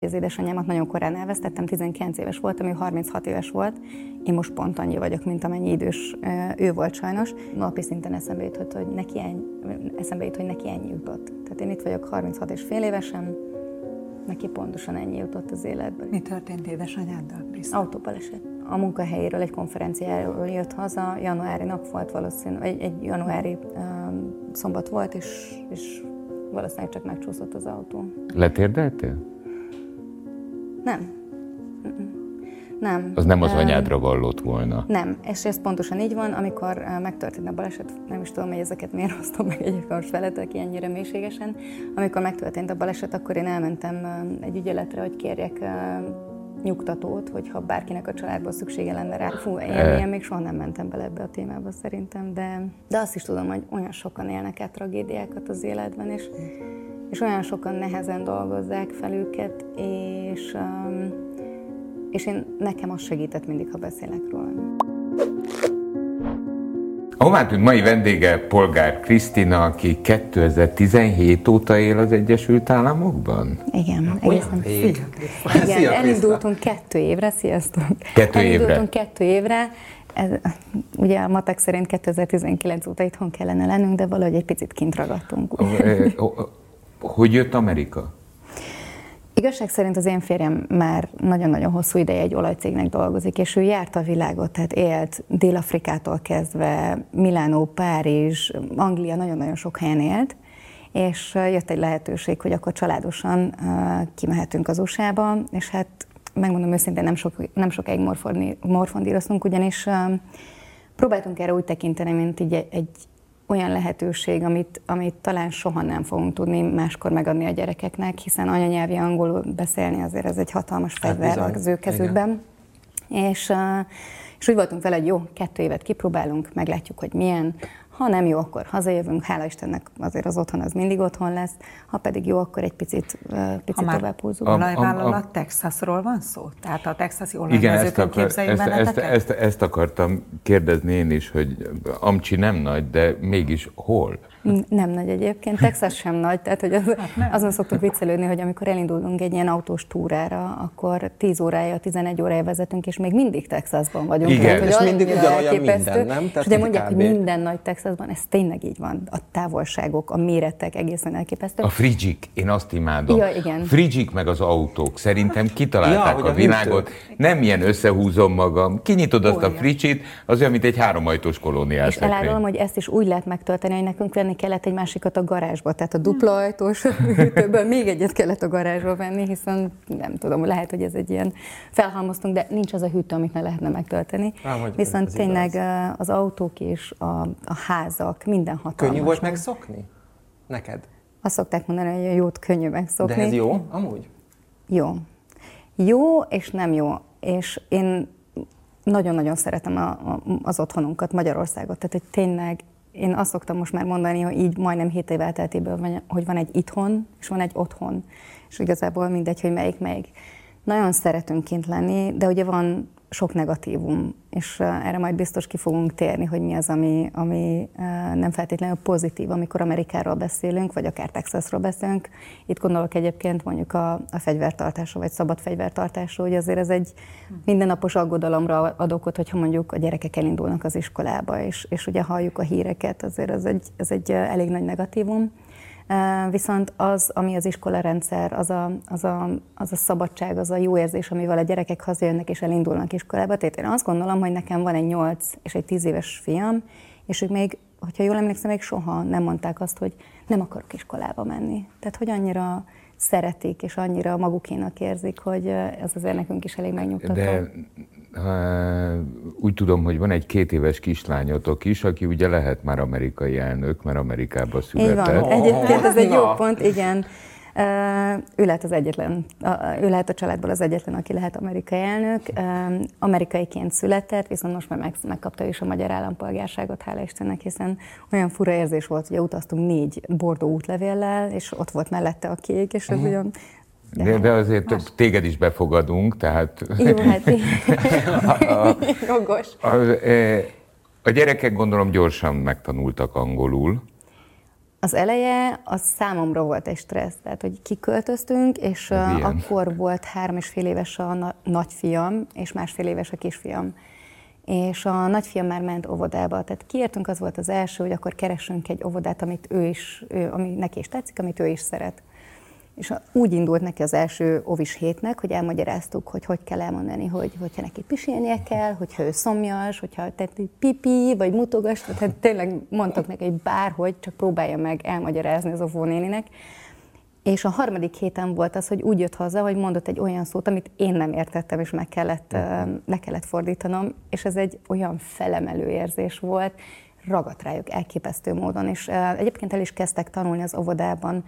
Az édesanyámat nagyon korán elvesztettem, 19 éves voltam, ő 36 éves volt. Én most pont annyi vagyok, mint amennyi idős ő volt sajnos. Napi szinten eszembe jutott, hogy neki ennyi, eszembe jut, hogy neki ennyi jutott. Tehát én itt vagyok 36 és fél évesen, neki pontosan ennyi jutott az életben. Mi történt édesanyáddal, Autóbaleset. A munkahelyéről, egy konferenciáról jött haza, januári nap volt valószínű, egy, egy januári um, szombat volt, és, és valószínűleg csak megcsúszott az autó. Letérdeltél? Nem. Nem. Az nem az anyádra vallott volna. Nem, és ez pontosan így van, amikor megtörtént a baleset, nem is tudom, hogy ezeket miért hoztam meg egyébként most veletek ennyire mélységesen. Amikor megtörtént a baleset, akkor én elmentem egy ügyeletre, hogy kérjek nyugtatót, hogyha bárkinek a családból szüksége lenne rá. Fú, én, e... én még soha nem mentem bele ebbe a témába szerintem, de, de azt is tudom, hogy olyan sokan élnek át tragédiákat az életben, és és olyan sokan nehezen dolgozzák fel őket, és, um, és én, nekem az segített mindig, ha beszélek róla. A Homántűn mai vendége Polgár Krisztina, aki 2017 óta él az Egyesült Államokban? Igen, egészen. Igen, elindultunk kettő évre, sziasztok! Kettő évre? Elindultunk kettő évre, ez, ugye a matek szerint 2019 óta itthon kellene lennünk, de valahogy egy picit kint ragadtunk. Hogy jött Amerika? Igazság szerint az én férjem már nagyon-nagyon hosszú ideje egy olajcégnek dolgozik, és ő járt a világot, tehát élt Dél-Afrikától kezdve, Milánó, Párizs, Anglia, nagyon-nagyon sok helyen élt, és jött egy lehetőség, hogy akkor családosan kimehetünk az USA-ba, és hát megmondom őszintén, nem, sok, nem sokáig morfondíroztunk, ugyanis próbáltunk erre úgy tekinteni, mint így egy, olyan lehetőség, amit, amit talán soha nem fogunk tudni máskor megadni a gyerekeknek, hiszen anyanyelvi angolul beszélni azért ez egy hatalmas hát fegyver hát az ő kezükben. És, és úgy voltunk vele, hogy jó, kettő évet kipróbálunk, meglátjuk, hogy milyen, ha nem jó, akkor hazajövünk, hála Istennek azért az otthon az mindig otthon lesz, ha pedig jó, akkor egy picit, picit ha tovább húzunk. Olajvállalat Texasról van szó? Tehát a texasi olajvezetők képzeljük ezt, ezt, ezt, ezt akartam kérdezni én is, hogy Amcsi nem nagy, de mégis hol? Nem nagy egyébként, Texas sem nagy, tehát hogy az, hát azon szoktuk viccelődni, hogy amikor elindulunk egy ilyen autós túrára, akkor 10 órája, 11 órája vezetünk, és még mindig Texasban vagyunk. Igen, tehát, hogy és mindig ugyanolyan minden, nem? és ugye mondják, kb. hogy minden nagy Texasban, ez tényleg így van. A távolságok, a méretek egészen elképesztő. A frigyik, én azt imádom. Ja, igen. Frigyik meg az autók, szerintem kitalálták ja, a, a világot. Nem ilyen összehúzom magam, kinyitod azt Olyan. a fricsit, az olyan, mint egy háromajtós kolóniás. És elárulom, hogy ezt is úgy lehet megtölteni, hogy nekünk venni kellett egy másikat a garázsba, tehát a dupla ajtós hűtőből még egyet kellett a garázsba venni, hiszen nem tudom, lehet, hogy ez egy ilyen felhalmoztunk, de nincs az a hűtő, amit ne lehetne megtölteni. Ám, Viszont tényleg igaz. az autók és a, a házak, minden hatalmas. Könnyű volt megszokni? Neked? Azt szokták mondani, hogy a jót könnyű megszokni. De ez jó, amúgy? Jó. Jó és nem jó. És én nagyon-nagyon szeretem a, a, az otthonunkat, Magyarországot. Tehát, hogy tényleg én azt szoktam most már mondani, hogy így majdnem 7 év elteltéből, hogy van egy itthon, és van egy otthon. És igazából mindegy, hogy melyik melyik. Nagyon szeretünk kint lenni, de ugye van sok negatívum, és erre majd biztos ki fogunk térni, hogy mi az, ami, ami nem feltétlenül pozitív, amikor Amerikáról beszélünk, vagy akár Texasról beszélünk. Itt gondolok egyébként mondjuk a, a fegyvertartásra, vagy szabad fegyvertartásra, hogy azért ez egy mindennapos aggodalomra ad okot, hogyha mondjuk a gyerekek elindulnak az iskolába, és, és ugye halljuk a híreket, azért ez egy, ez egy elég nagy negatívum. Viszont az, ami az iskolarendszer, az a, az, a, az a szabadság, az a jó érzés, amivel a gyerekek hazajönnek és elindulnak iskolába. Tehát én azt gondolom, hogy nekem van egy 8 és egy 10 éves fiam, és ők még, hogyha jól emlékszem, még soha nem mondták azt, hogy nem akarok iskolába menni. Tehát, hogy annyira szeretik, és annyira magukénak érzik, hogy ez azért nekünk is elég megnyugtató. De úgy tudom, hogy van egy két éves kislányotok is, aki ugye lehet már amerikai elnök, mert Amerikában született. Így van. Egyébként ez egy jó pont, igen. Ő lehet az egyetlen, ő lehet a családból az egyetlen, aki lehet amerikai elnök. Amerikaiként született, viszont most már megkapta is a magyar állampolgárságot, hála Istennek, hiszen olyan fura érzés volt, hogy utaztunk négy bordó útlevéllel, és ott volt mellette a kék, és ez uh-huh. olyan de, de azért más. téged is befogadunk, tehát... Jó, hát a, Jogos. A, a gyerekek gondolom gyorsan megtanultak angolul. Az Az eleje az számomra volt egy stressz, tehát hogy kiköltöztünk, és uh, akkor volt három és fél éves a na- nagyfiam, és másfél éves a kisfiam. És a nagyfiam már ment óvodába, tehát kiértünk, az volt az első, hogy akkor keressünk egy óvodát, amit ő is, ő, ami neki is tetszik, amit ő is szeret. És úgy indult neki az első ovis hétnek, hogy elmagyaráztuk, hogy hogy kell elmondani, hogy hogyha neki pisilnie kell, hogyha ő szomjas, hogyha tehát pipi, vagy mutogas, tehát tényleg mondtak neki, hogy bárhogy, csak próbálja meg elmagyarázni az óvónéninek. És a harmadik héten volt az, hogy úgy jött haza, hogy mondott egy olyan szót, amit én nem értettem, és meg kellett, le kellett fordítanom, és ez egy olyan felemelő érzés volt, ragadt rájuk elképesztő módon, és egyébként el is kezdtek tanulni az óvodában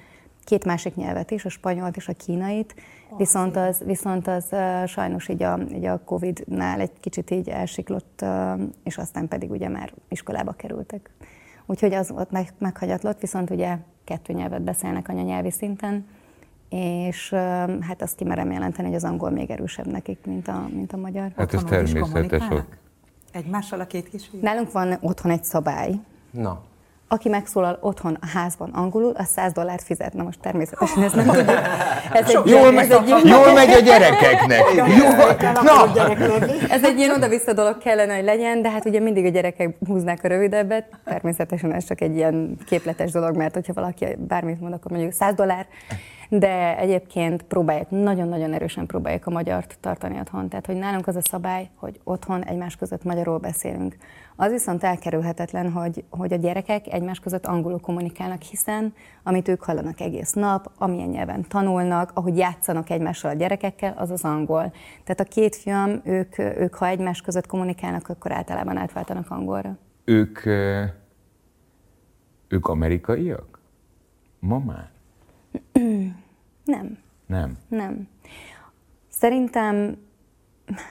két másik nyelvet is, a spanyolt és a kínait, viszont az, viszont az uh, sajnos így a, így a Covid-nál egy kicsit így elsiklott, uh, és aztán pedig ugye már iskolába kerültek. Úgyhogy az ott meg, meghagyatlott, viszont ugye kettő nyelvet beszélnek anyanyelvi szinten, és hát azt kimerem jelenteni, hogy az angol még erősebb nekik, mint a, mint a magyar. Hát ez természetes. Egymással a két kisfiú? Nálunk van otthon egy szabály. Na aki megszólal otthon a házban angolul, az 100 dollárt fizet. Na most természetesen ez nem tudjuk. Ez egy, jól, megy, ez egy jól megy a gyerekeknek. Jól, na. Ez egy ilyen oda-vissza dolog kellene, hogy legyen, de hát ugye mindig a gyerekek húznák a rövidebbet. Természetesen ez csak egy ilyen képletes dolog, mert hogyha valaki bármit mond, akkor mondjuk 100 dollár de egyébként próbálják, nagyon-nagyon erősen próbálják a magyart tartani otthon. Tehát, hogy nálunk az a szabály, hogy otthon egymás között magyarul beszélünk. Az viszont elkerülhetetlen, hogy, hogy a gyerekek egymás között angolul kommunikálnak, hiszen amit ők hallanak egész nap, amilyen nyelven tanulnak, ahogy játszanak egymással a gyerekekkel, az az angol. Tehát a két fiam, ők, ők ha egymás között kommunikálnak, akkor általában átváltanak angolra. Ők, ők amerikaiak? Ma már? Nem. Nem? Nem. Szerintem...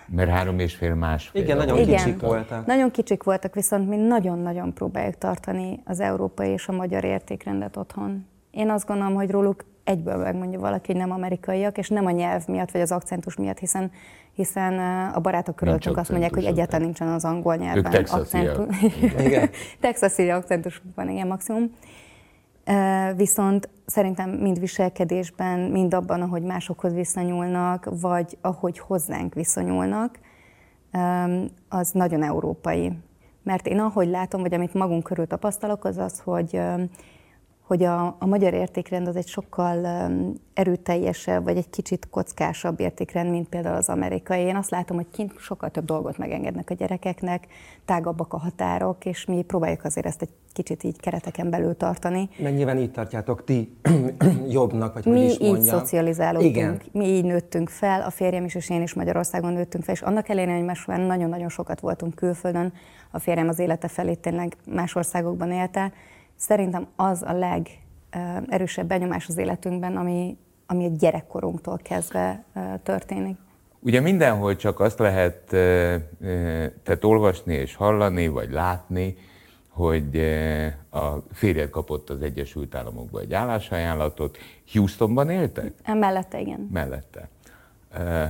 Mert három és fél, másfél. Igen, nagyon Igen, kicsik voltak. Nagyon kicsik voltak, viszont mi nagyon-nagyon próbáljuk tartani az európai és a magyar értékrendet otthon. Én azt gondolom, hogy róluk egyből megmondja valaki, hogy nem amerikaiak, és nem a nyelv miatt, vagy az akcentus miatt, hiszen, hiszen a barátok körülöttünk azt mondják, hogy egyáltalán nincsen az angol nyelven akcentus. Texasi akcentus van, igen, maximum. Viszont szerintem mind viselkedésben, mind abban, ahogy másokhoz viszonyulnak, vagy ahogy hozzánk viszonyulnak, az nagyon európai. Mert én ahogy látom, vagy amit magunk körül tapasztalok, az az, hogy hogy a, a magyar értékrend az egy sokkal um, erőteljesebb, vagy egy kicsit kockásabb értékrend, mint például az amerikai. Én azt látom, hogy kint sokkal több dolgot megengednek a gyerekeknek, tágabbak a határok, és mi próbáljuk azért ezt egy kicsit így kereteken belül tartani. Mennyiben így tartjátok ti jobbnak, vagy mi hogy is mondjam? így szocializálódtunk, Igen. mi így nőttünk fel, a férjem is és én is Magyarországon nőttünk fel, és annak ellenére, hogy más nagyon-nagyon sokat voltunk külföldön, a férjem az élete felé tényleg más országokban élte, Szerintem az a legerősebb benyomás az életünkben, ami, ami a gyerekkorunktól kezdve történik. Ugye mindenhol csak azt lehet tehát olvasni és hallani, vagy látni, hogy a férjed kapott az Egyesült Államokba egy állásajánlatot. Houstonban éltek? Mellette, igen. Mellette.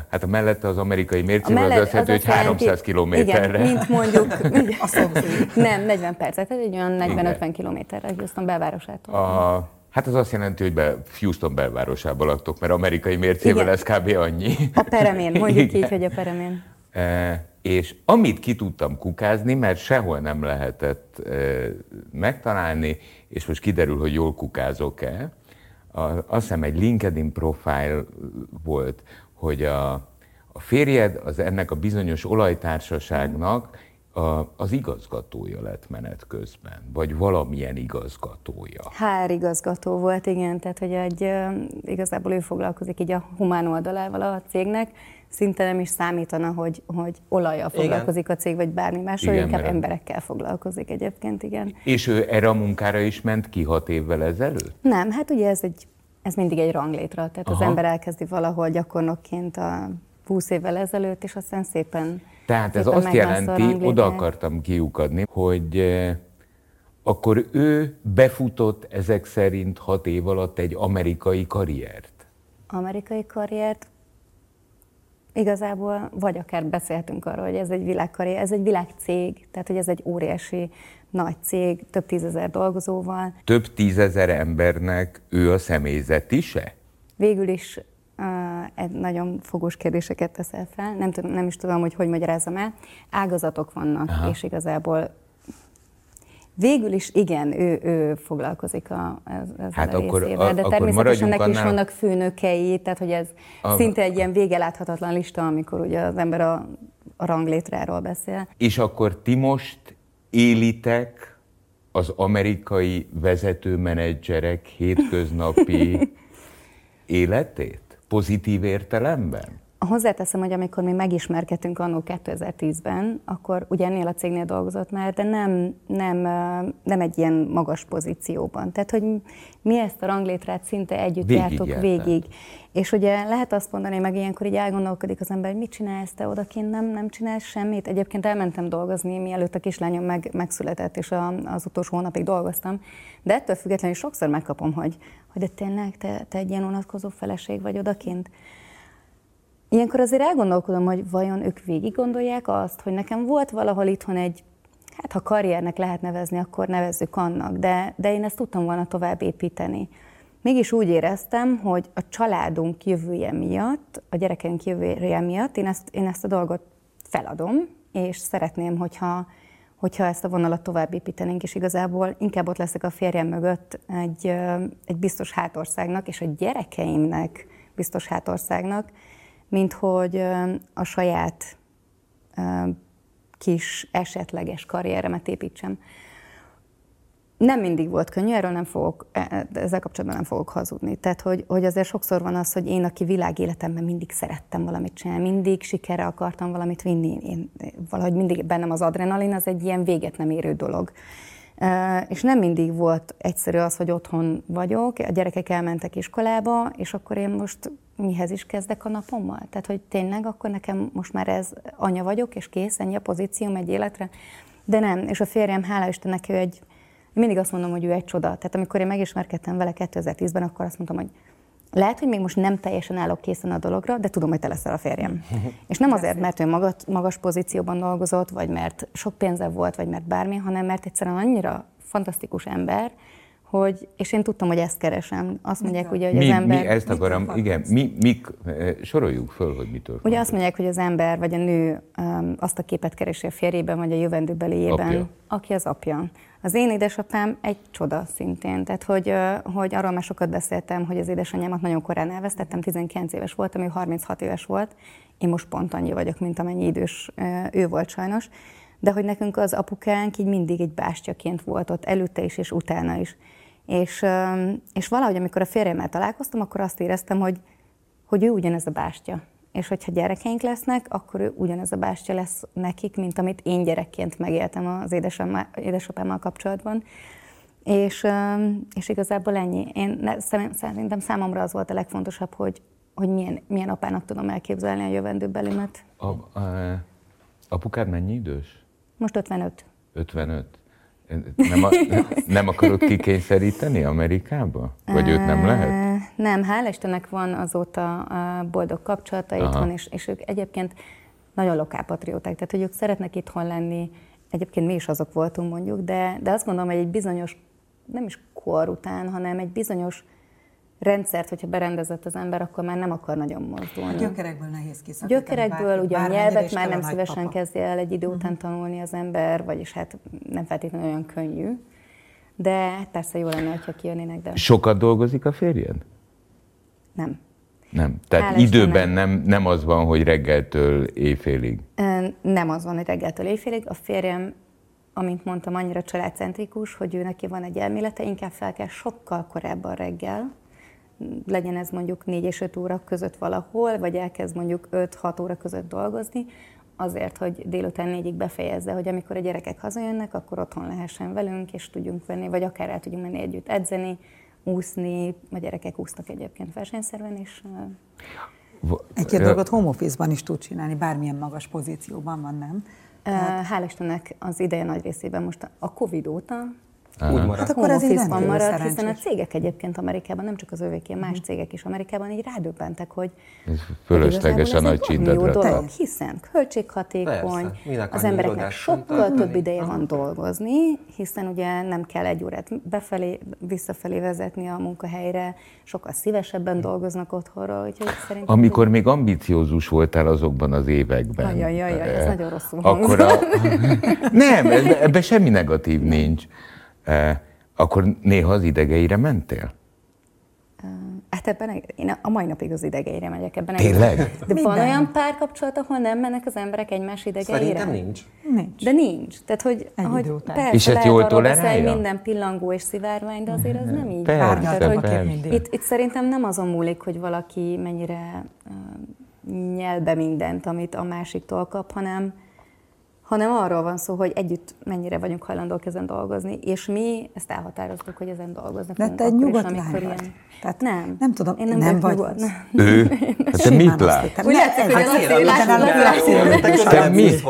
Hát a mellette az amerikai mércével mellett, az azt jelenti, hogy 300 kilométerre. Igen, mint mondjuk a Nem, 40 percet, tehát egy olyan 40-50 kilométerre Houston belvárosától. A, hát az azt jelenti, hogy be, Houston belvárosában laktok, mert amerikai mércével Igen. ez kb. annyi. A peremén, mondjuk Igen. így, hogy a peremén. E, és amit ki tudtam kukázni, mert sehol nem lehetett e, megtalálni, és most kiderül, hogy jól kukázok-e, a, azt hiszem egy LinkedIn profile volt, hogy a, a férjed az ennek a bizonyos olajtársaságnak a, az igazgatója lett menet közben, vagy valamilyen igazgatója. Hár igazgató volt, igen, tehát hogy egy, igazából ő foglalkozik így a humán oldalával a cégnek, szinte nem is számítana, hogy, hogy olajjal foglalkozik igen. a cég, vagy bármi mással, inkább mert... emberekkel foglalkozik egyébként, igen. És ő erre a munkára is ment ki hat évvel ezelőtt? Nem, hát ugye ez egy ez mindig egy ranglétra, tehát Aha. az ember elkezdi valahol gyakornokként a 20 évvel ezelőtt, és aztán szépen Tehát ez azt jelenti, oda akartam kiukadni, hogy eh, akkor ő befutott ezek szerint hat év alatt egy amerikai karriert. Amerikai karriert? igazából, vagy akár beszéltünk arról, hogy ez egy világkaré, ez egy világcég, tehát hogy ez egy óriási nagy cég, több tízezer dolgozóval. Több tízezer embernek ő a személyzetise? Végül is uh, egy nagyon fogós kérdéseket teszel fel, nem, tudom, nem is tudom, hogy hogy magyarázom el. Ágazatok vannak, Aha. és igazából Végül is igen, ő, ő foglalkozik a, ez, ez hát a akkor, részével, de természetesen neki annál... is vannak főnökei, tehát hogy ez a... szinte egy ilyen végeláthatatlan lista, amikor ugye az ember a, a ranglétráról beszél. És akkor ti most élitek az amerikai vezetőmenedzserek hétköznapi életét? Pozitív értelemben? Hozzáteszem, hogy amikor mi megismerkedtünk annó 2010-ben, akkor ugye ennél a cégnél dolgozott már, de nem, nem, nem egy ilyen magas pozícióban. Tehát, hogy mi ezt a ranglétrát szinte együtt végig jártuk jártál. végig. És ugye lehet azt mondani, meg ilyenkor így elgondolkodik az ember, hogy mit csinálsz te odakint, nem, nem csinálsz semmit. Egyébként elmentem dolgozni, mielőtt a kislányom meg, megszületett, és a, az utolsó hónapig dolgoztam. De ettől függetlenül sokszor megkapom, hogy, hogy de tényleg te, te egy ilyen unatkozó feleség vagy odakint. Ilyenkor azért elgondolkodom, hogy vajon ők végig gondolják azt, hogy nekem volt valahol itthon egy, hát ha karriernek lehet nevezni, akkor nevezzük annak, de, de én ezt tudtam volna tovább építeni. Mégis úgy éreztem, hogy a családunk jövője miatt, a gyerekeink jövője miatt én ezt, én ezt a dolgot feladom, és szeretném, hogyha, hogyha ezt a vonalat tovább építenénk, és igazából inkább ott leszek a férjem mögött egy, egy biztos hátországnak, és a gyerekeimnek biztos hátországnak, mint hogy a saját kis esetleges karrieremet építsem. Nem mindig volt könnyű, erről nem fogok, e, e, ezzel kapcsolatban nem fogok hazudni. Tehát, hogy, hogy azért sokszor van az, hogy én, aki világéletemben mindig szerettem valamit csinálni, mindig sikerre akartam valamit vinni, én, valahogy mindig bennem az adrenalin, az egy ilyen véget nem érő dolog. És nem mindig volt egyszerű az, hogy otthon vagyok, a gyerekek elmentek iskolába, és akkor én most mihez is kezdek a napommal? Tehát, hogy tényleg akkor nekem most már ez anya vagyok, és kész, ennyi a pozícióm egy életre. De nem, és a férjem, hála Istennek, ő egy, mindig azt mondom, hogy ő egy csoda. Tehát amikor én megismerkedtem vele 2010-ben, akkor azt mondtam, hogy lehet, hogy még most nem teljesen állok készen a dologra, de tudom, hogy te leszel a férjem. És nem azért, mert ő magas, magas pozícióban dolgozott, vagy mert sok pénze volt, vagy mert bármi, hanem mert egyszerűen annyira fantasztikus ember, hogy, és én tudtam, hogy ezt keresem. Azt mondják ugye, hogy mi, az ember... Mi ezt akarom, igen, mi, mik, eh, soroljuk föl, hogy mitől Ugye fontos. azt mondják, hogy az ember vagy a nő um, azt a képet keresi a férjében, vagy a jövendőbeliében, aki az apja. Az én édesapám egy csoda szintén, tehát hogy, hogy arról már sokat beszéltem, hogy az édesanyámat nagyon korán elvesztettem, 19 éves voltam, ő 36 éves volt, én most pont annyi vagyok, mint amennyi idős ő volt sajnos, de hogy nekünk az apukánk így mindig egy bástyaként volt ott, előtte is és utána is. És, és valahogy, amikor a férjemmel találkoztam, akkor azt éreztem, hogy, hogy ő ugyanez a bástya. És hogyha gyerekeink lesznek, akkor ő ugyanez a bástya lesz nekik, mint amit én gyerekként megéltem az édesapámmal kapcsolatban. És, és igazából ennyi. Én szerintem számomra az volt a legfontosabb, hogy, hogy milyen, milyen apának tudom elképzelni a jövendőbelimet. A, a, apukád mennyi idős? Most 55. 55. Nem, a, nem akarod kikényszeríteni Amerikába? Vagy őt nem lehet? Nem, hál' Istennek van azóta boldog kapcsolata Aha. itthon, és, és ők egyébként nagyon lokálpatrióták, tehát hogy ők szeretnek itthon lenni, egyébként mi is azok voltunk mondjuk, de, de azt gondolom, hogy egy bizonyos, nem is kor után, hanem egy bizonyos rendszert, hogyha berendezett az ember, akkor már nem akar nagyon mozdulni. A gyökerekből nehéz kiszakítani. Gyökerekből ugye a nyelvet már nem szívesen papa. kezdje el egy idő után uh-huh. tanulni az ember, vagyis hát nem feltétlenül olyan könnyű. De persze jó lenne, ha kijönnének. De... Sokat dolgozik a férjed? Nem. Nem. Tehát Hál időben nem, nem az van, hogy reggeltől éjfélig? Nem az van, hogy reggeltől éjfélig. A férjem, amint mondtam, annyira családcentrikus, hogy ő neki van egy elmélete, inkább fel kell sokkal korábban reggel, legyen ez mondjuk 4 és 5 óra között valahol, vagy elkezd mondjuk 5-6 óra között dolgozni, azért, hogy délután négyig befejezze, hogy amikor a gyerekek hazajönnek, akkor otthon lehessen velünk, és tudjunk venni, vagy akár el tudjunk menni együtt edzeni, úszni, a gyerekek úsztak egyébként versenyszerven, és... Egy-két dolgot home office-ban is tud csinálni, bármilyen magas pozícióban van, nem? Tehát... Hál' Istennek az ideje nagy részében most a Covid óta Úgy marad. Hát akkor ez így marad, hiszen a cégek egyébként Amerikában, nem csak az övéké, más uh-huh. cégek is Amerikában így rádöbbentek, hogy ez fölöslegesen nagy jó dolog, hiszen költséghatékony, Persze, az embereknek sokkal több ideje van dolgozni, hiszen ugye nem kell egy órát befelé, visszafelé vezetni a munkahelyre, sokkal szívesebben dolgoznak otthonról, úgyhogy szerintem... Amikor még ambiciózus voltál azokban az években. Ajajajaj, ez nagyon rosszul akkor a... Nem, ebben semmi negatív nincs. Akkor néha az idegeire mentél? Hát ebben én a mai napig az idegeire megyek ebben. Tényleg? De Minden. van olyan párkapcsolat, ahol nem mennek az emberek egymás idegeire? Szerintem nincs. Nincs. De nincs. Tehát, hogy, Egy hogy persze, és ezt jól tolerálja? minden pillangó és szivárvány, de azért az nem így persze, van. Tehát, hogy persze. Itt, itt szerintem nem azon múlik, hogy valaki mennyire uh, nyel be mindent, amit a másiktól kap, hanem hanem arról van szó, hogy együtt mennyire vagyunk hajlandók ezen dolgozni, és mi ezt elhatároztuk, hogy ezen dolgozni. De te egy nyugodt vagy. Ilyen... Tehát nem. Nem tudom, én nem, nem vagy. Nyugodt. Ő? Hát te mit lát? Úgy látszik, hogy az Te mit?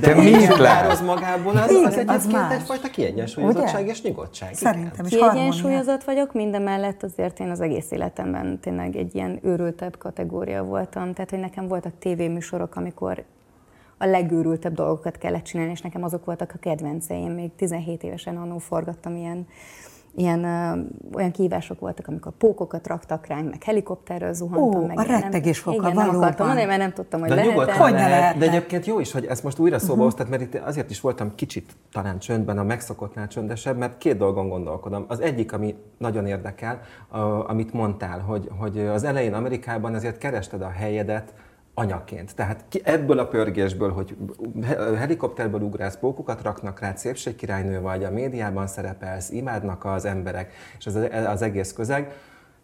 Te mit lát? magából az, az egyébként egyfajta kiegyensúlyozottság és nyugodtság. Szerintem is Kiegyensúlyozott vagyok, minden mellett azért én az egész életemben tényleg egy ilyen őrültebb kategória voltam. Tehát, hogy nekem voltak tévéműsorok, amikor a legőrültebb dolgokat kellett csinálni, és nekem azok voltak a kedvenceim. Még 17 évesen annó forgattam ilyen, ilyen ö, olyan kívások voltak, amikor pókokat raktak ránk, meg helikopterről zuhantam. Ó, meg a rettegés foka, Igen, valóban. nem akartam mondani, mert nem tudtam, hogy de lehet. Nyugodtan lehet. De egyébként jó is, hogy ezt most újra szóba uh-huh. hoztad, mert itt azért is voltam kicsit talán csöndben, a megszokottnál csöndesebb, mert két dolgon gondolkodom. Az egyik, ami nagyon érdekel, a, amit mondtál, hogy, hogy az elején Amerikában azért kerested a helyedet, anyaként. Tehát ki ebből a pörgésből, hogy helikopterből ugrász, pókokat raknak rá, szépségkirálynő vagy, a médiában szerepelsz, imádnak az emberek, és az, az egész közeg,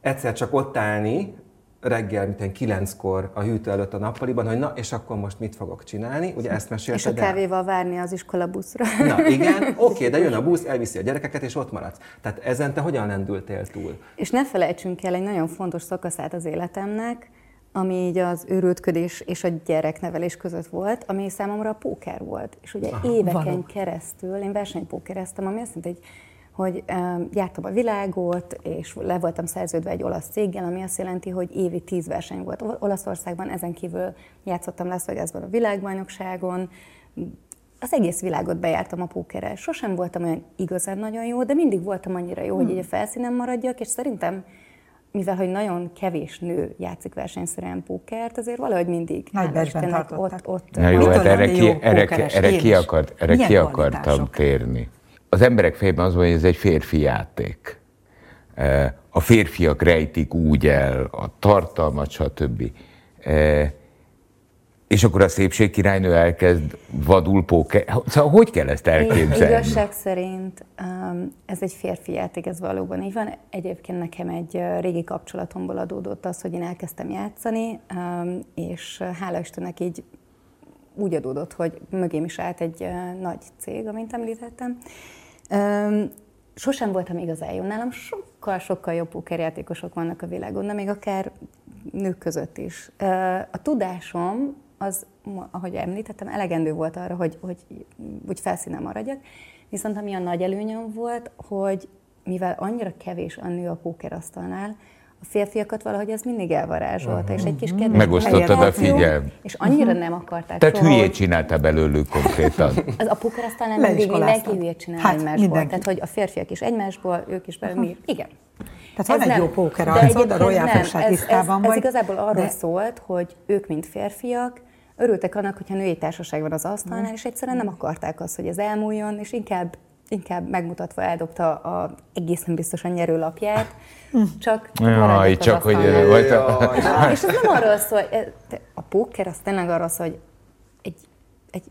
egyszer csak ott állni, reggel, mint kilenckor a hűtő előtt a nappaliban, hogy na, és akkor most mit fogok csinálni? Ugye ezt mesélted És a kávéval el. várni az iskolabuszra. Na igen, oké, de jön a busz, elviszi a gyerekeket, és ott maradsz. Tehát ezen te hogyan lendültél túl? És ne felejtsünk el egy nagyon fontos szakaszát az életemnek, ami így az őrültködés és a gyereknevelés között volt, ami számomra a póker volt. És ugye Aha, éveken való. keresztül én versenypókereztem, ami azt jelenti, hogy hogy jártam a világot, és le voltam szerződve egy olasz céggel, ami azt jelenti, hogy évi tíz verseny volt Olaszországban, ezen kívül játszottam Las Vegasban a világbajnokságon, az egész világot bejártam a pókerrel. Sosem voltam olyan igazán nagyon jó, de mindig voltam annyira jó, hmm. hogy így a felszínen maradjak, és szerintem mivel hogy nagyon kevés nő játszik versenyszerűen pókert, azért valahogy mindig Nagy Istennek ott, ott. Na jó, hát erre, ki, erre, erre, ki, akart, erre ki akartam térni. Az emberek fejében az van, hogy ez egy férfi játék. E, a férfiak rejtik úgy el a tartalmat, stb. És akkor a szépség királynő elkezd vadul póker. Szóval hogy kell ezt elképzelni? Igazság szerint um, ez egy férfi játék, ez valóban így van. Egyébként nekem egy régi kapcsolatomból adódott az, hogy én elkezdtem játszani, um, és hála Istennek így úgy adódott, hogy mögém is állt egy nagy cég, amint említettem. Um, sosem voltam igazán jó. Nálam sokkal-sokkal jobb pókerjátékosok vannak a világon, de még akár nők között is. A tudásom az, ahogy említettem, elegendő volt arra, hogy, hogy úgy felszínen maradjak. Viszont ami a nagy előnyöm volt, hogy mivel annyira kevés a nő a pókerasztalnál, a férfiakat valahogy ez mindig elvarázsolta, uh-huh. és egy kis kedves Megosztottad a figyelm. És annyira nem akarták Tehát soha, hülyét csinálta belőlük konkrétan. Az a pókerasztalnál mindig mindenki hülyét csinál hát, egymásból. Mindenki. Tehát, hogy a férfiak is egymásból, ők is belőle, uh-huh. igen. Tehát van egy nem. jó póker arcod, a Royal ez, ez, ez, ez igazából arról de... szólt, hogy ők, mint férfiak, örültek annak, hogyha női társaság van az asztalnál, és egyszerűen nem akarták azt, hogy ez elmúljon, és inkább inkább megmutatva eldobta a egészen biztosan nyerőlapját, csak Jaj, csak hogy volt a... És ez nem arról szól, a póker az tényleg arról szól, hogy egy, egy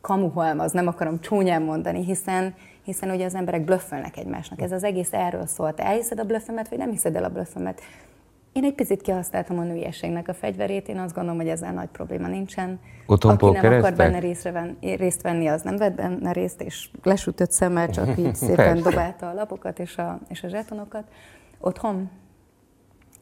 kamuhalmaz, nem akarom csúnyán mondani, hiszen, hiszen ugye az emberek blöffölnek egymásnak. Ez az egész erről szólt. Elhiszed a blöffemet, vagy nem hiszed el a blöffemet? Én egy picit kihasználtam a nőiességnek a fegyverét, én azt gondolom, hogy ezzel nagy probléma nincsen. Otthon Aki nem akar benne részre ven, részt venni, az nem vett benne részt, és lesütött szemmel csak így szépen dobálta a lapokat és a, és a zsetonokat. Otthon?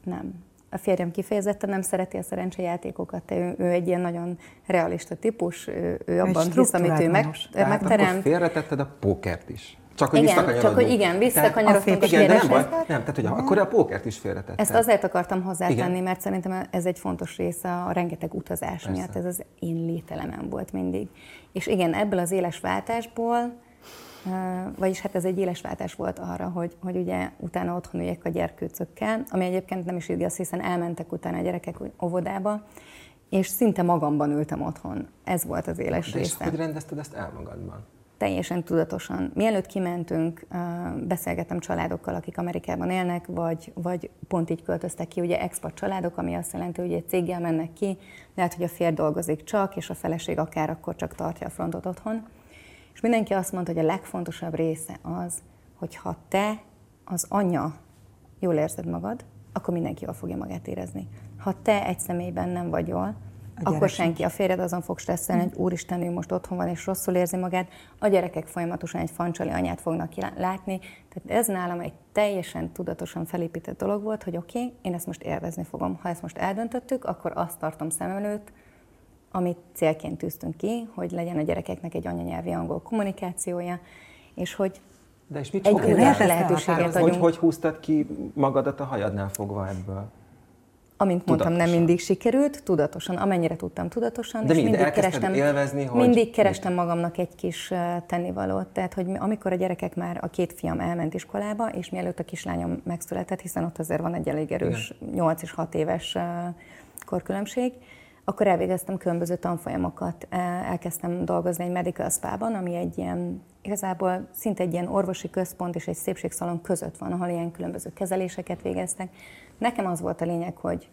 Nem. A férjem kifejezetten nem szereti a szerencsejátékokat, ő, ő egy ilyen nagyon realista típus, ő, ő abban hisz, amit ő meg, megteremt. akkor félretetted a pókert is. Csak hogy igen, csak hogy igen, visszakanyarodtunk a, igen, nem, nem, tehát hogy akkor a pókert is félretettem. Ezt azért akartam hozzátenni, igen. mert szerintem ez egy fontos része a rengeteg utazás Persze. miatt, ez az én lételemem volt mindig. És igen, ebből az éles váltásból, vagyis hát ez egy éles váltás volt arra, hogy, hogy ugye utána otthon üljek a gyerkőcökkel, ami egyébként nem is igaz, hiszen elmentek utána a gyerekek óvodába, és szinte magamban ültem otthon. Ez volt az éles De része. És hogy rendezted ezt el magadban? Teljesen tudatosan. Mielőtt kimentünk, beszélgettem családokkal, akik Amerikában élnek, vagy, vagy pont így költöztek ki, ugye expat családok, ami azt jelenti, hogy egy céggel mennek ki, lehet, hogy a férj dolgozik csak, és a feleség akár akkor csak tartja a frontot otthon. És mindenki azt mondta, hogy a legfontosabb része az, hogy ha te, az anya, jól érzed magad, akkor mindenki jól fogja magát érezni. Ha te egy személyben nem vagy jól, akkor senki, a férjed azon fog stresszelni, hogy úristen, ő most otthon van és rosszul érzi magát, a gyerekek folyamatosan egy fancsali anyát fognak látni. Tehát ez nálam egy teljesen tudatosan felépített dolog volt, hogy oké, okay, én ezt most élvezni fogom. Ha ezt most eldöntöttük, akkor azt tartom szem előtt, amit célként tűztünk ki, hogy legyen a gyerekeknek egy anyanyelvi angol kommunikációja, és hogy de és mit egy lehetőséget adjunk. Hogy, hogy húztad ki magadat a hajadnál fogva ebből? Amint mondtam, tudatosan. nem mindig sikerült, tudatosan, amennyire tudtam tudatosan, De és mindig kerestem, élvezni, hogy... mindig kerestem magamnak egy kis tennivalót. Tehát, hogy amikor a gyerekek már, a két fiam elment iskolába, és mielőtt a kislányom megszületett, hiszen ott azért van egy elég erős Igen. 8 és 6 éves korkülönbség, akkor elvégeztem különböző tanfolyamokat. Elkezdtem dolgozni egy medical spa-ban, ami egy ilyen, igazából szinte egy ilyen orvosi központ és egy szépségszalon között van, ahol ilyen különböző kezeléseket végeztek. Nekem az volt a lényeg, hogy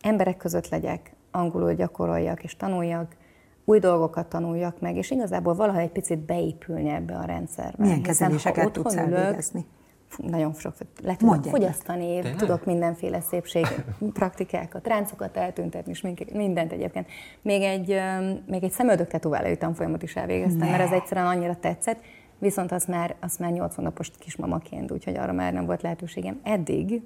emberek között legyek, angolul gyakoroljak és tanuljak, új dolgokat tanuljak meg, és igazából valahogy egy picit beépülni ebbe a rendszerbe. Milyen kezeléseket tudsz elvégezni? nagyon sok, le tudok Mondj fogyasztani, egyet. tudok mindenféle szépség praktikákat, ráncokat eltüntetni, és mindent egyébként. Még egy, még egy szemöldök tetoválói tanfolyamot is elvégeztem, ne. mert ez egyszerűen annyira tetszett, viszont azt már, azt már 80 napos kismamaként, úgyhogy arra már nem volt lehetőségem eddig,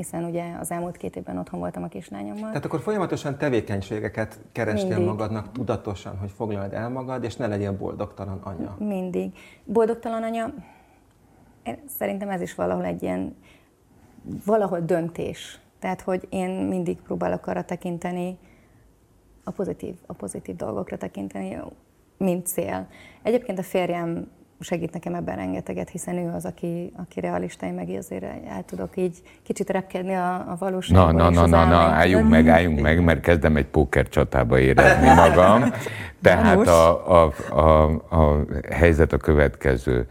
hiszen ugye az elmúlt két évben otthon voltam a kislányommal. Tehát akkor folyamatosan tevékenységeket kerestél Mindig. magadnak tudatosan, hogy foglald el magad, és ne legyél boldogtalan anya. Mindig. Boldogtalan anya, szerintem ez is valahol egy ilyen, valahol döntés. Tehát, hogy én mindig próbálok arra tekinteni, a pozitív, a pozitív dolgokra tekinteni, mint cél. Egyébként a férjem segít nekem ebben rengeteget, hiszen ő az, aki, aki realista, én meg azért el tudok így kicsit repkedni a, a valóságban. Na, na, na, na, na, álljunk meg, álljunk meg, mert kezdem egy póker csatába érezni magam. Tehát a, a, a, a helyzet a következő.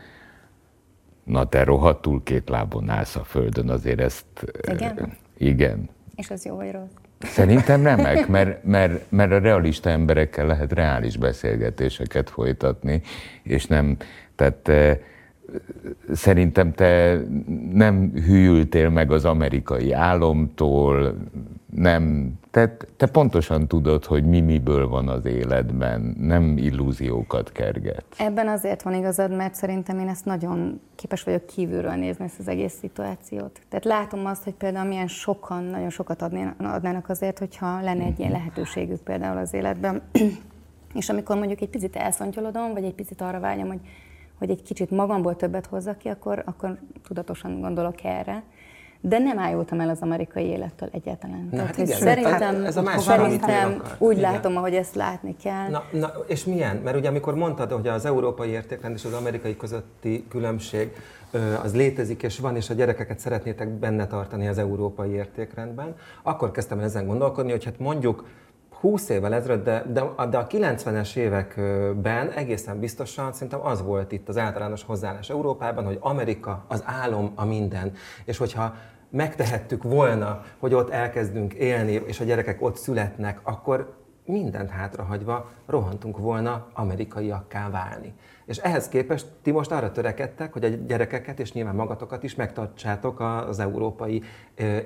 Na te rohadtul két lábon állsz a földön, azért ezt... Igen? Igen. És az jó vagy rossz? Szerintem remek, mert, mert, mert a realista emberekkel lehet reális beszélgetéseket folytatni, és nem, tehát szerintem te nem hűltél meg az amerikai álomtól, nem, te, te pontosan tudod, hogy mi miből van az életben, nem illúziókat kerget. Ebben azért van igazad, mert szerintem én ezt nagyon képes vagyok kívülről nézni ezt az egész szituációt. Tehát látom azt, hogy például milyen sokan, nagyon sokat adnának azért, hogyha lenne egy ilyen lehetőségük például az életben. És amikor mondjuk egy picit elszontyolodom, vagy egy picit arra vágyom, hogy hogy egy kicsit magamból többet hozzak ki, akkor, akkor tudatosan gondolok erre. De nem ájultam el az amerikai élettől egyáltalán. Na, Tehát, hát igen, szerintem, ez a másik, szerintem úgy igen. látom, ahogy ezt látni kell. Na, na, és milyen? Mert ugye amikor mondtad, hogy az európai értékrend és az amerikai közötti különbség az létezik és van, és a gyerekeket szeretnétek benne tartani az európai értékrendben, akkor kezdtem el ezen gondolkodni, hogy hát mondjuk 20 évvel ezelőtt, de, de, de a 90-es években egészen biztosan szerintem az volt itt az általános hozzáállás Európában, hogy Amerika az álom a minden. És hogyha megtehettük volna, hogy ott elkezdünk élni, és a gyerekek ott születnek, akkor mindent hátrahagyva rohantunk volna amerikaiakká válni. És ehhez képest ti most arra törekedtek, hogy a gyerekeket és nyilván magatokat is megtartsátok az európai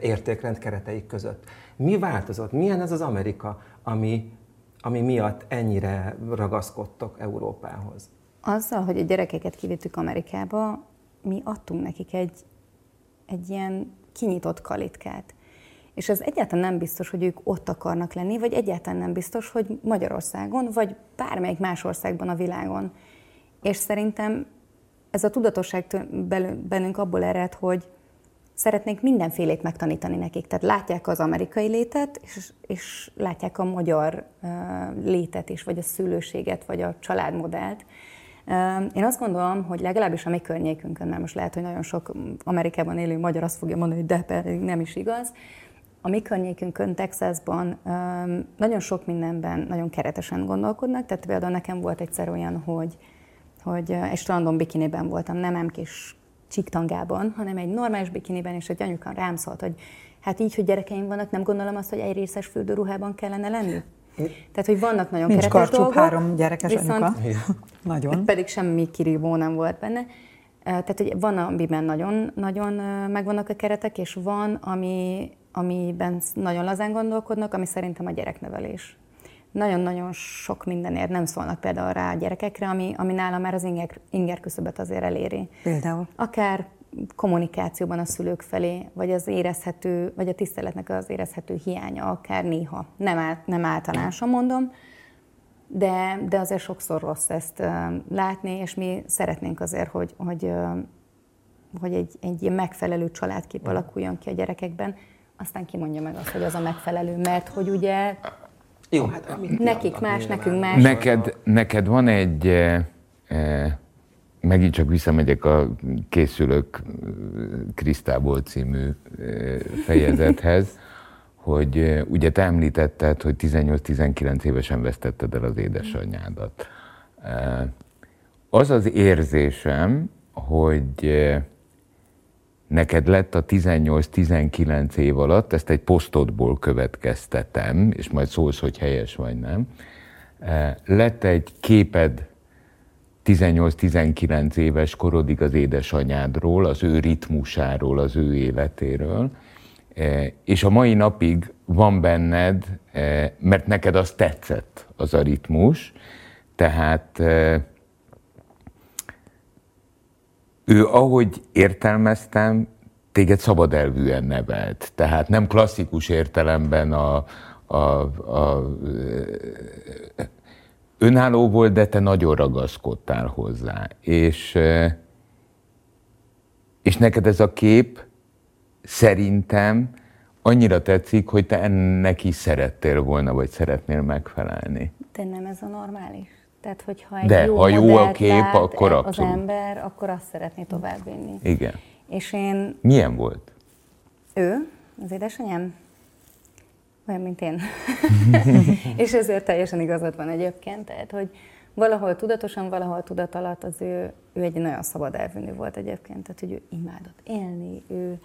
értékrend kereteik között. Mi változott? Milyen ez az Amerika, ami, ami miatt ennyire ragaszkodtok Európához? Azzal, hogy a gyerekeket kivittük Amerikába, mi adtunk nekik egy, egy ilyen kinyitott kalitkát. És ez egyáltalán nem biztos, hogy ők ott akarnak lenni, vagy egyáltalán nem biztos, hogy Magyarországon, vagy bármelyik más országban a világon. És szerintem ez a tudatosság bennünk abból ered, hogy szeretnénk mindenfélét megtanítani nekik. Tehát látják az amerikai létet, és, és látják a magyar uh, létet is, vagy a szülőséget, vagy a családmodellt. Én azt gondolom, hogy legalábbis a mi környékünkön, mert most lehet, hogy nagyon sok Amerikában élő magyar azt fogja mondani, hogy de pedig nem is igaz, a mi környékünkön, Texasban nagyon sok mindenben nagyon keretesen gondolkodnak, tehát például nekem volt egyszer olyan, hogy, hogy egy strandon bikiniben voltam, nem nem kis csiktangában, hanem egy normális bikiniben, és egy anyukám rám szólt, hogy hát így, hogy gyerekeim vannak, nem gondolom azt, hogy egy részes fürdőruhában kellene lenni. Tehát, hogy vannak nagyon Nincs keretes karcsú, dolgok. három gyerekes viszont anyuka. nagyon. Pedig semmi kirívó nem volt benne. Tehát, hogy van, amiben nagyon, nagyon megvannak a keretek, és van, ami, amiben nagyon lazán gondolkodnak, ami szerintem a gyereknevelés nagyon-nagyon sok mindenért nem szólnak például rá a gyerekekre, ami, ami nálam már az inger, inger küszöbet azért eléri. Például? Akár kommunikációban a szülők felé, vagy az érezhető, vagy a tiszteletnek az érezhető hiánya, akár néha. Nem, át, nem általánosan mondom, de, de azért sokszor rossz ezt uh, látni, és mi szeretnénk azért, hogy, hogy, uh, hogy egy, egy megfelelő családkép alakuljon ki a gyerekekben, aztán kimondja meg azt, hogy az a megfelelő, mert hogy ugye jó, hát nekik más, nekünk más. Neked, neked van egy, e, e, megint csak visszamegyek a Készülök Krisztából című fejezethez, hogy ugye te említetted, hogy 18-19 évesen vesztetted el az édesanyádat. Az az érzésem, hogy neked lett a 18-19 év alatt, ezt egy posztodból következtetem, és majd szólsz, hogy helyes vagy nem, eh, lett egy képed 18-19 éves korodig az édesanyádról, az ő ritmusáról, az ő életéről, eh, és a mai napig van benned, eh, mert neked az tetszett, az a ritmus, tehát ő, ahogy értelmeztem, téged szabad elvűen nevelt. Tehát nem klasszikus értelemben a, a, a, önálló volt, de te nagyon ragaszkodtál hozzá. És, és neked ez a kép szerintem annyira tetszik, hogy te ennek is szerettél volna, vagy szeretnél megfelelni. De nem ez a normális? Tehát, hogyha egy De, jó ha jó a kép, lát akkor az abszolút. ember, akkor azt szeretné továbbvinni. Igen. És én... Milyen volt? Ő, az édesanyám, olyan, mint én. és ezért teljesen igazad van egyébként, tehát, hogy valahol tudatosan, valahol tudat alatt az ő, ő egy nagyon szabad elvűnő volt egyébként, tehát, hogy ő imádott élni, ő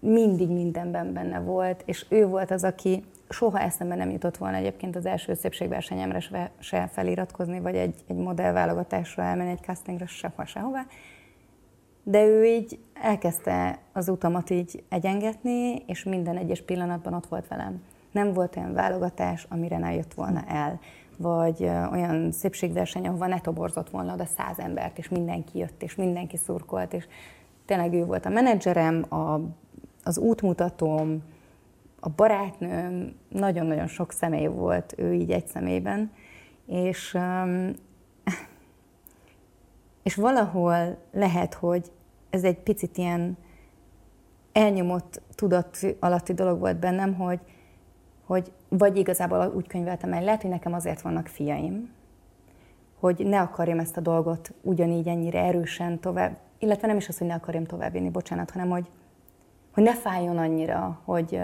mindig mindenben benne volt, és ő volt az, aki soha eszembe nem jutott volna egyébként az első szépségversenyemre se feliratkozni, vagy egy, egy modellválogatásra elmenni, egy castingra, sehova, sehová. De ő így elkezdte az utamat így egyengetni, és minden egyes pillanatban ott volt velem. Nem volt olyan válogatás, amire ne jött volna el, vagy olyan szépségverseny, ahova ne toborzott volna oda száz embert, és mindenki jött, és mindenki szurkolt, és tényleg ő volt a menedzserem, a, az útmutatóm, a barátnőm, nagyon-nagyon sok személy volt, ő így egy személyben, és, és valahol lehet, hogy ez egy picit ilyen elnyomott tudat alatti dolog volt bennem, hogy, hogy vagy igazából úgy könyveltem el, lehet, hogy nekem azért vannak fiaim, hogy ne akarjam ezt a dolgot ugyanígy ennyire erősen tovább, illetve nem is az, hogy ne akarjam továbbvinni, bocsánat, hanem hogy, hogy ne fájjon annyira, hogy,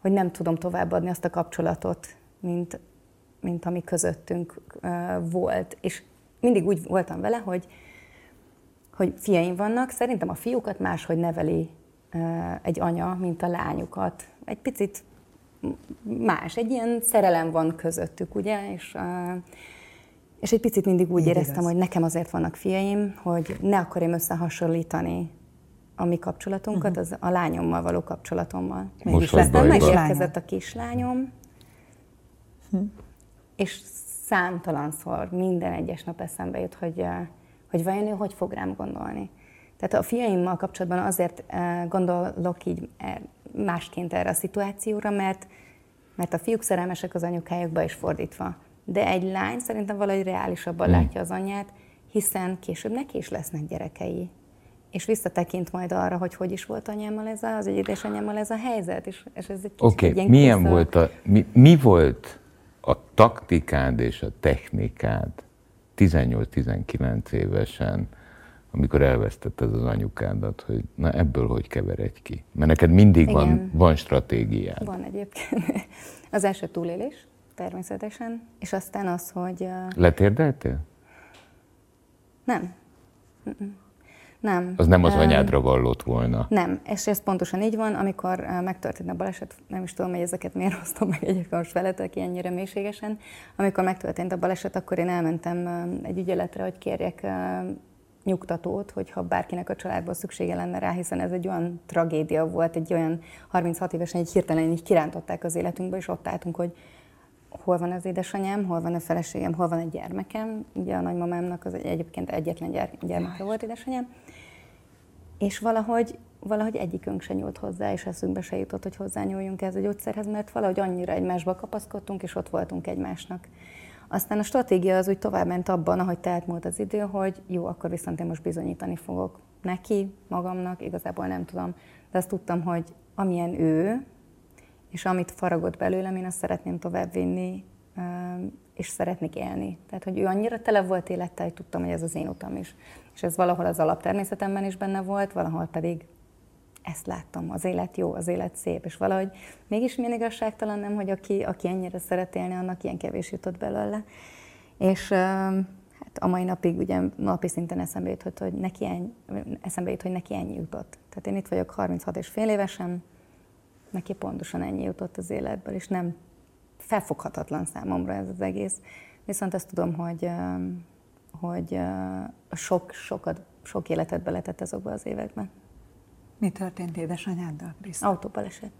hogy nem tudom továbbadni azt a kapcsolatot, mint, mint ami közöttünk volt. És mindig úgy voltam vele, hogy, hogy fiaim vannak, szerintem a fiúkat máshogy neveli egy anya, mint a lányukat. Egy picit más, egy ilyen szerelem van közöttük, ugye, és, és egy picit mindig úgy éreztem, hogy nekem azért vannak fiaim, hogy ne akarjam összehasonlítani a mi kapcsolatunkat, uh-huh. az a lányommal való kapcsolatommal. Most aztán megérkezett a kislányom, hm. és számtalanszor minden egyes nap eszembe jut, hogy, hogy vajon ő hogy fog rám gondolni. Tehát a fiaimmal kapcsolatban azért gondolok így másként erre a szituációra, mert, mert a fiúk szerelmesek az anyukájukba is fordítva. De egy lány szerintem valahogy reálisabban hmm. látja az anyját, hiszen később neki is lesznek gyerekei. És visszatekint majd arra, hogy hogy is volt anyámmal ez a, az édesanyámmal ez a helyzet. És, és ez egy Oké, okay. milyen vissza... volt a, mi, mi volt a taktikád és a technikád 18-19 évesen, amikor elvesztetted az anyukádat, hogy na ebből hogy keveredj ki? Mert neked mindig van, van stratégiád. Van egyébként. Az első túlélés, természetesen, és aztán az, hogy... Letérdeltél? Nem. Nem. Az nem az anyádra vallott volna. Nem, és ez pontosan így van, amikor megtörtént a baleset, nem is tudom, hogy ezeket miért hoztam meg egyébként most veletek ennyire mélységesen. Amikor megtörtént a baleset, akkor én elmentem egy ügyeletre, hogy kérjek nyugtatót, hogyha bárkinek a családból szüksége lenne rá, hiszen ez egy olyan tragédia volt, egy olyan 36 évesen egy hirtelen így kirántották az életünkbe, és ott álltunk, hogy hol van az édesanyám, hol van a feleségem, hol van a gyermekem. Ugye a nagymamámnak az egyébként egyetlen gyermeke gyermeke volt édesanyám. És valahogy, valahogy egyikünk se nyúlt hozzá, és eszünkbe se jutott, hogy hozzányúljunk ez a gyógyszerhez, mert valahogy annyira egymásba kapaszkodtunk, és ott voltunk egymásnak. Aztán a stratégia az úgy továbbment abban, ahogy telt múlt az idő, hogy jó, akkor viszont én most bizonyítani fogok neki, magamnak, igazából nem tudom. De azt tudtam, hogy amilyen ő, és amit faragott belőlem, én azt szeretném továbbvinni, és szeretnék élni. Tehát, hogy ő annyira tele volt élettel, hogy tudtam, hogy ez az én utam is. És ez valahol az alaptermészetemben is benne volt, valahol pedig ezt láttam, az élet jó, az élet szép, és valahogy mégis milyen igazságtalan nem, hogy aki, aki ennyire szeret élni, annak ilyen kevés jutott belőle. És hát a mai napig ugye napi szinten eszembe jutott, hogy neki ennyi, eszembe jut, hogy neki ennyi jutott. Tehát én itt vagyok 36 és fél évesen, neki pontosan ennyi jutott az életből, és nem felfoghatatlan számomra ez az egész. Viszont azt tudom, hogy, hogy sok, sokat, sok életet beletett azokba az években. Mi történt édesanyáddal, Kriszta? Autóbaleset.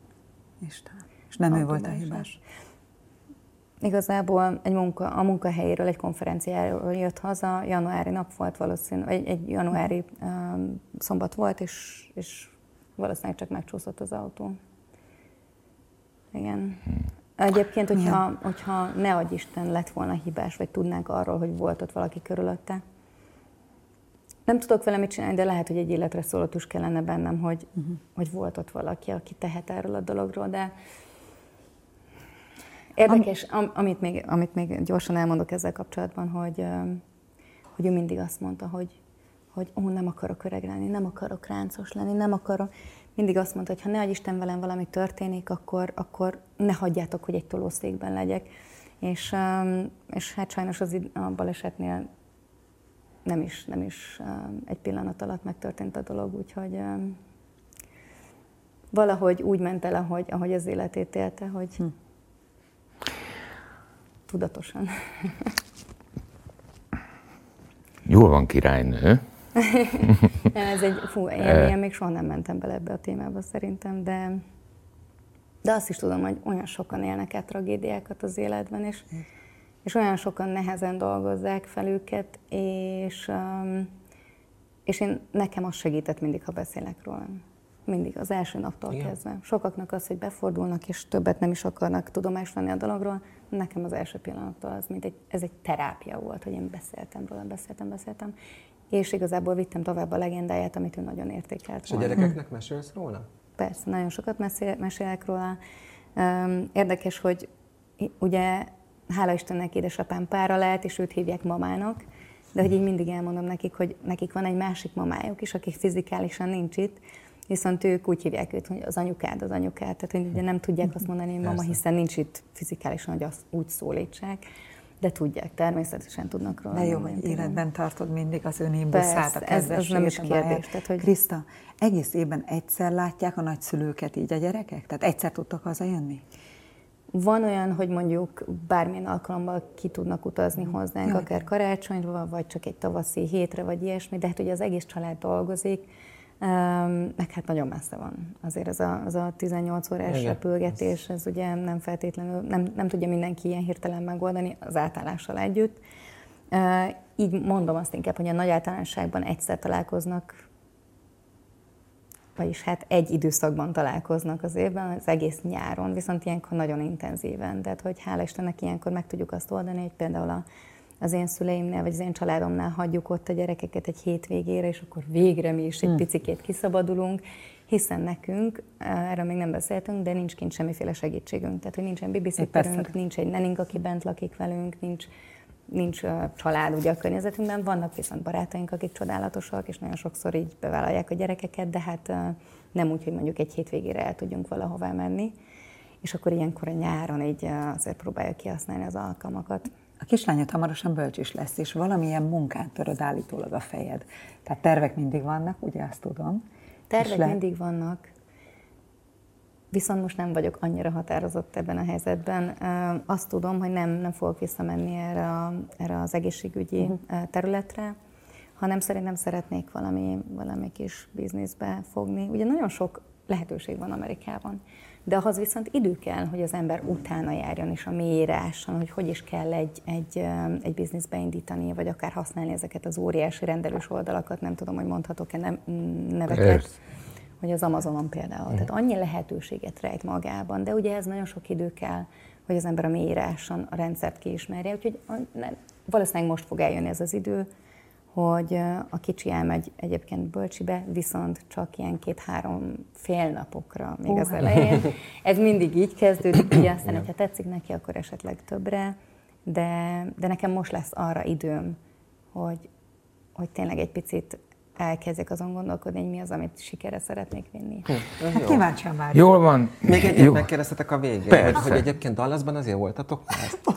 Isten. És nem ő volt a hibás? Igazából egy munka, a munkahelyéről, egy konferenciáról jött haza, januári nap volt valószínű, egy, egy januári um, szombat volt, és, és valószínűleg csak megcsúszott az autó. Igen. Egyébként, hogyha, hogyha ne adj Isten lett volna hibás, vagy tudnánk arról, hogy volt ott valaki körülötte, nem tudok vele mit csinálni, de lehet, hogy egy életre szólatus kellene bennem, hogy, uh-huh. hogy volt ott valaki, aki tehet erről a dologról, de érdekes, Am- amit, még, amit még gyorsan elmondok ezzel kapcsolatban, hogy, hogy ő mindig azt mondta, hogy, hogy ó, nem akarok öreg lenni, nem akarok ráncos lenni, nem akarok. Mindig azt mondta, hogy ha ne Isten velem valami történik, akkor, akkor ne hagyjátok, hogy egy tolószékben legyek. És, és hát sajnos az a balesetnél nem is, nem is egy pillanat alatt megtörtént a dolog, úgyhogy valahogy úgy ment el, ahogy, ahogy az életét élte, hogy hm. tudatosan. Jól van királynő. Ez egy, fú, én, én még soha nem mentem bele ebbe a témába szerintem, de, de azt is tudom, hogy olyan sokan élnek át tragédiákat az életben, és hm és olyan sokan nehezen dolgozzák fel őket, és, um, és én, nekem az segített mindig, ha beszélek róla. Mindig, az első naptól Igen. kezdve. Sokaknak az, hogy befordulnak, és többet nem is akarnak tudomást venni a dologról, nekem az első pillanattól az, mint egy, ez egy terápia volt, hogy én beszéltem róla, beszéltem, beszéltem, és igazából vittem tovább a legendáját, amit ő nagyon értékelt És a gyerekeknek mesélsz róla? Persze, nagyon sokat mesél, mesélek róla. Érdekes, hogy ugye hála Istennek édesapám pára lehet, és őt hívják mamának, de hogy így mindig elmondom nekik, hogy nekik van egy másik mamájuk is, akik fizikálisan nincs itt, viszont ők úgy hívják őt, hogy az anyukád, az anyukád, tehát hogy ugye nem tudják azt mondani, hogy mama, hiszen nincs itt fizikálisan, hogy azt úgy szólítsák, de tudják, természetesen tudnak róla. De jó, hogy életben tartod mindig az ön imbuszát, a ez, ez nem is kérdés. Tehát, hogy... Krista, egész évben egyszer látják a nagyszülőket így a gyerekek? Tehát egyszer tudtak hazajönni? Van olyan, hogy mondjuk bármilyen alkalommal ki tudnak utazni mm. hozzánk, Jaj. akár karácsonyra, vagy csak egy tavaszi hétre, vagy ilyesmi, de hát ugye az egész család dolgozik, meg hát nagyon messze van. Azért ez a, az a 18 órás Igen. repülgetés, ez ugye nem feltétlenül, nem, nem tudja mindenki ilyen hirtelen megoldani az átállással együtt. Így mondom azt inkább, hogy a nagy általánosságban egyszer találkoznak vagyis hát egy időszakban találkoznak az évben, az egész nyáron, viszont ilyenkor nagyon intenzíven. Tehát, hogy hála Istennek ilyenkor meg tudjuk azt oldani, hogy például a, az én szüleimnél, vagy az én családomnál hagyjuk ott a gyerekeket egy hétvégére, és akkor végre mi is egy hmm. picikét kiszabadulunk, hiszen nekünk, erről még nem beszéltünk, de nincs kint semmiféle segítségünk. Tehát, hogy nincsen babysitterünk, nincs egy nenink, aki bent lakik velünk, nincs, nincs család ugye a környezetünkben, vannak viszont barátaink, akik csodálatosak, és nagyon sokszor így bevállalják a gyerekeket, de hát nem úgy, hogy mondjuk egy hétvégére el tudjunk valahová menni. És akkor ilyenkor a nyáron így azért próbálja kihasználni az alkalmakat. A kislányod hamarosan bölcs is lesz, és valamilyen munkát töröd állítólag a fejed. Tehát tervek mindig vannak, ugye azt tudom. Tervek le... mindig vannak, viszont most nem vagyok annyira határozott ebben a helyzetben. Azt tudom, hogy nem, nem fogok visszamenni erre, a, erre az egészségügyi uh-huh. területre, hanem szerintem szeretnék valami, valami kis bizniszbe fogni. Ugye nagyon sok lehetőség van Amerikában, de ahhoz viszont idő kell, hogy az ember utána járjon, és a mélyírásson, hogy hogy is kell egy, egy, egy bizniszbe indítani, vagy akár használni ezeket az óriási rendelős oldalakat, nem tudom, hogy mondhatok-e neveket. Persze hogy az Amazonon például. Uh-huh. Tehát annyi lehetőséget rejt magában, de ugye ez nagyon sok idő kell, hogy az ember a mélyíráson a rendszert kiismerje, úgyhogy valószínűleg most fog eljönni ez az idő, hogy a kicsi elmegy egyébként bölcsibe, viszont csak ilyen két-három fél napokra még uh. az elején. Ez mindig így kezdődik, ugye aztán, hogyha tetszik neki, akkor esetleg többre, de, de nekem most lesz arra időm, hogy, hogy tényleg egy picit elkezdjek azon gondolkodni, hogy mi az, amit sikerre szeretnék vinni. Hm, hát kíváncsian már. Jól van. Még egyet megkérdeztetek a végén, Persze. hogy egyébként Dallasban azért voltatok már?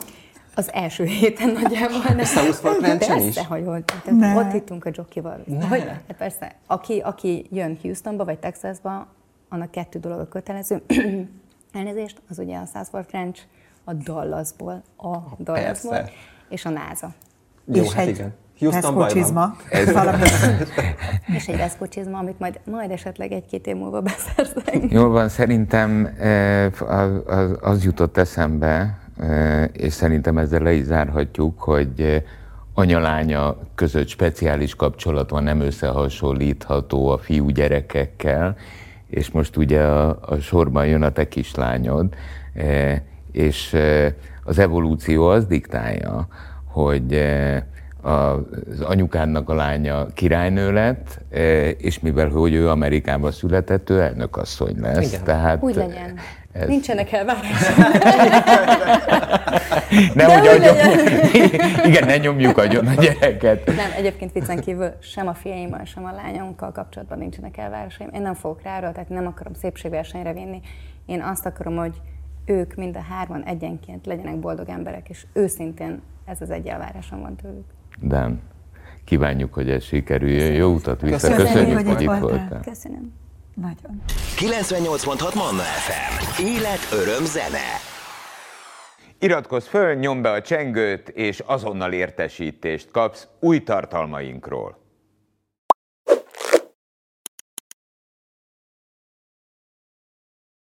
Az első héten nagyjából. Nem. South Park Ranch-en is? Persze, hogy volt. Ott hittunk a jockeyval. Hogy? Hát persze. Aki, aki jön Houstonba vagy Texasba, annak kettő dolog a kötelező. Elnézést, az ugye a South Ranch a Dallasból, a Dallasból, persze. és a NASA. Jó, és hát egy, igen. Houston csizma. Ez És egy csizma, amit majd, majd esetleg egy-két év múlva beszerzek. Jól van, szerintem az, az, az jutott eszembe, és szerintem ezzel le is zárhatjuk, hogy anyalánya között speciális kapcsolat van, nem összehasonlítható a fiú gyerekekkel, és most ugye a, a sorban jön a te kislányod, és az evolúció az diktálja, hogy az anyukának a lánya királynő lett, és mivel hogy ő Amerikában született, ő elnökasszony lesz. Igen. Tehát Úgy legyen. Ez... Nincsenek elvárások. ne, hogy adjuk, igen, ne nyomjuk agyon a gyereket. Nem, egyébként viccen kívül sem a fiaimmal, sem a lányomkkal kapcsolatban nincsenek elvárásaim. Én nem fogok rá, tehát nem akarom szépségversenyre vinni. Én azt akarom, hogy ők mind a hárman egyenként legyenek boldog emberek, és őszintén ez az egy elvárásom van tőlük. Dan, kívánjuk, hogy ez sikerüljön. Jó utat vissza. Köszönjük, Köszönjük hogy, hogy itt voltál. Köszönöm. Nagyon. 98.6 Manna FM. Élet, öröm, zene. Iratkozz föl, nyomd be a csengőt, és azonnal értesítést kapsz új tartalmainkról.